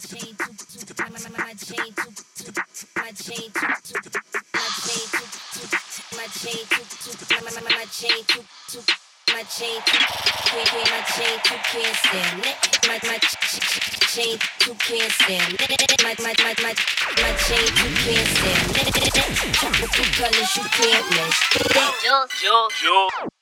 chain my, chain my chain my chain my chain my, chain my chain my chain can't stand it. My, my ch- ch- ch- chain can't stand it. My, my, my, my, my chain can't stand it. You can't. Jules, Jules, Jules.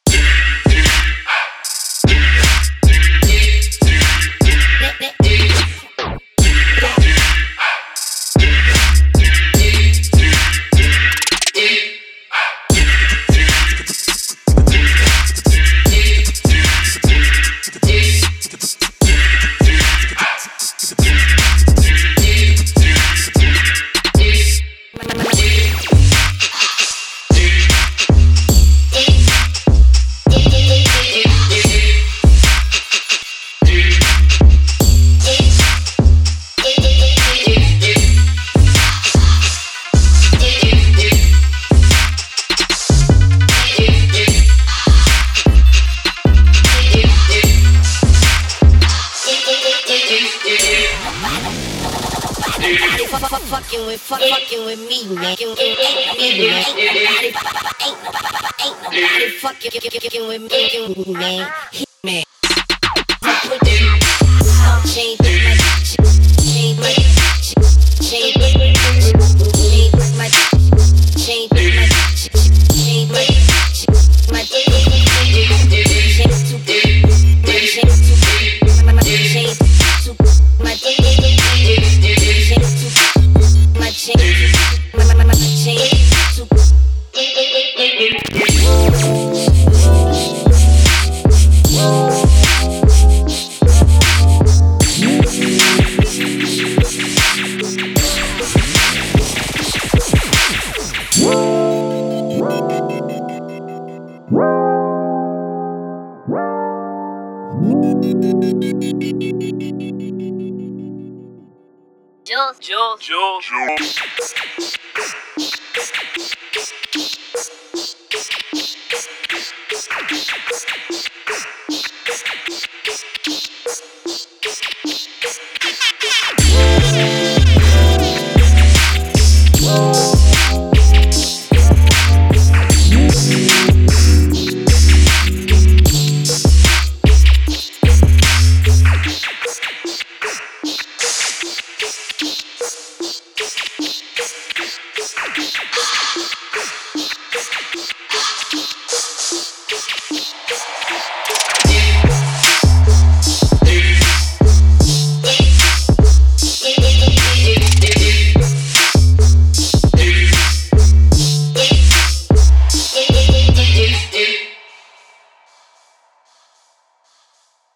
Fuck, fuck, fucking with, fuck, fucking with me, man. Ain't nobody, ain't nobody, ain't nobody fucking with me, man. Man. Jules, Jules, Jules.